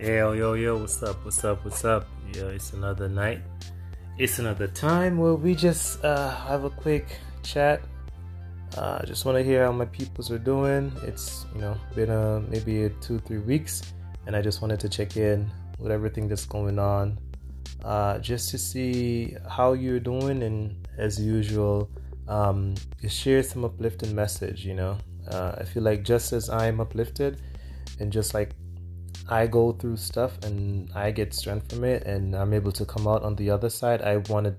Yo, yo, yo, what's up, what's up, what's up? Yo, it's another night. It's another time where we just uh, have a quick chat. Uh, just want to hear how my peoples are doing. It's, you know, been uh, maybe a two, three weeks, and I just wanted to check in with everything that's going on. Uh, just to see how you're doing, and as usual, um, share some uplifting message, you know. Uh, I feel like just as I'm uplifted, and just like I go through stuff and I get strength from it and I'm able to come out on the other side, I want to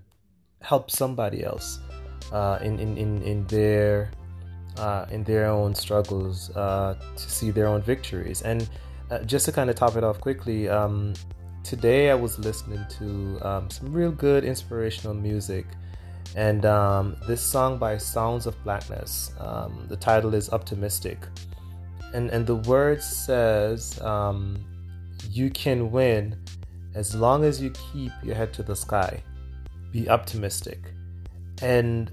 help somebody else uh, in, in, in, in their uh, in their own struggles uh, to see their own victories. And uh, just to kind of top it off quickly, um, today I was listening to um, some real good inspirational music. And um, this song by Sounds of Blackness, um, the title is Optimistic and and the word says um, you can win as long as you keep your head to the sky. Be optimistic. And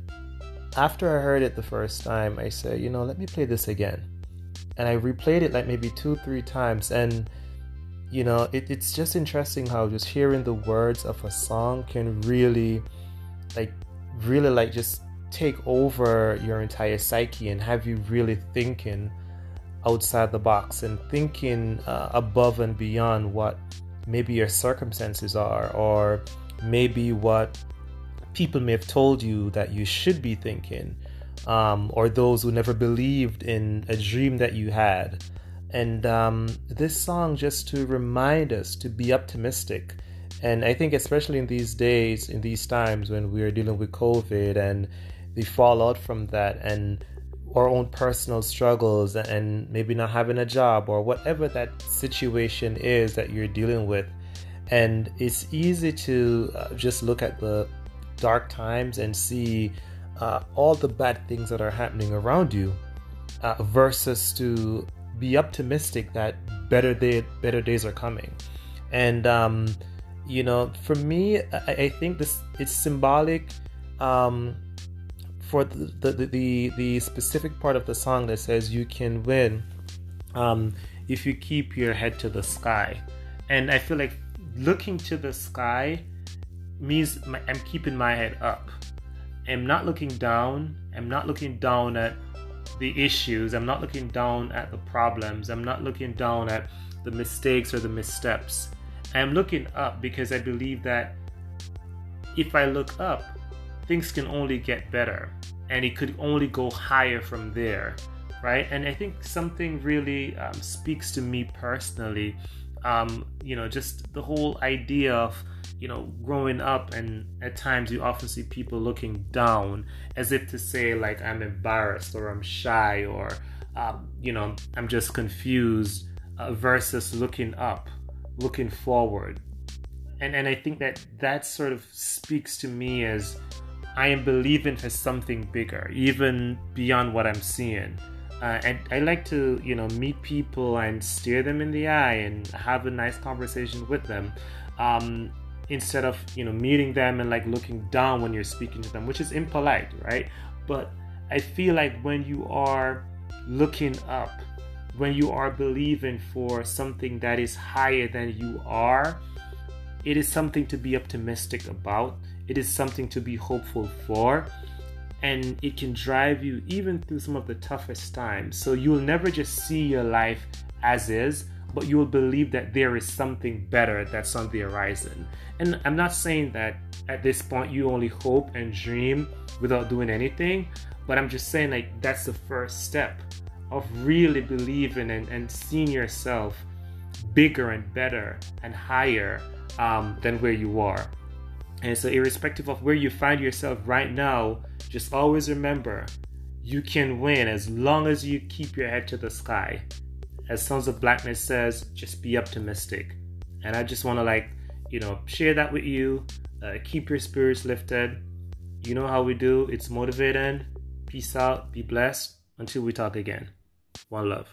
after i heard it the first time i said you know let me play this again. And i replayed it like maybe two three times. And you know it, it's just interesting how just hearing the words of a song can really like really like just take over your entire psyche and have you really thinking outside the box and thinking uh, above and beyond what maybe your circumstances are or maybe what people may have told you that you should be thinking um, or those who never believed in a dream that you had. And um, this song just to remind us to be optimistic. And i think especially in these days in these times when we are dealing with covid and the fallout from that and our own personal struggles and maybe not having a job or whatever that situation is that you're dealing with. And it's easy to uh, just look at the dark times and see uh, all the bad things that are happening around you uh, versus to be optimistic that better day better days are coming and um, you know for me I, I, think this it's symbolic um, for the, the, the, the, specific part of the song that says you can win um, if you keep your head to the sky. And I feel like looking to the sky means my, I'm keeping my head up. I'm not looking down. I'm not looking down at the issues. I'm not looking down at the problems. I'm not looking down at the mistakes or the missteps. I'm looking up because I believe that if I look up, things can only get better and it could only go higher from there right? And i think something really um, speaks to me personally um, you know just the whole idea of you know growing up and at times you often see people looking down as if to say like i'm embarrassed or i'm shy or um, you know i'm just confused uh, versus looking up looking forward. And and i think that that sort of speaks to me as I am believing for something bigger, even beyond what I'm seeing. Uh, and I like to, you know, meet people and stare them in the eye and have a nice conversation with them, um, instead of, you know, meeting them and like looking down when you're speaking to them, which is impolite, right? But I feel like when you are looking up, when you are believing for something that is higher than you are, it is something to be optimistic about it is something to be hopeful for, and it can drive you even through some of the toughest times. So you'll never just see your life as is, but you will believe that there is something better that's on the horizon. And I'm not saying that at this point you only hope and dream without doing anything, but I'm just saying like that's the first step of really believing and, and seeing yourself bigger and better and higher um, than where you are. And so, irrespective of where you find yourself right now, just always remember you can win as long as you keep your head to the sky. As Sounds of Blackness says, just be optimistic. And I just want to, like, you know, share that with you. Uh, keep your spirits lifted. You know how we do. It's motivating. Peace out. Be blessed. Until we talk again. One love.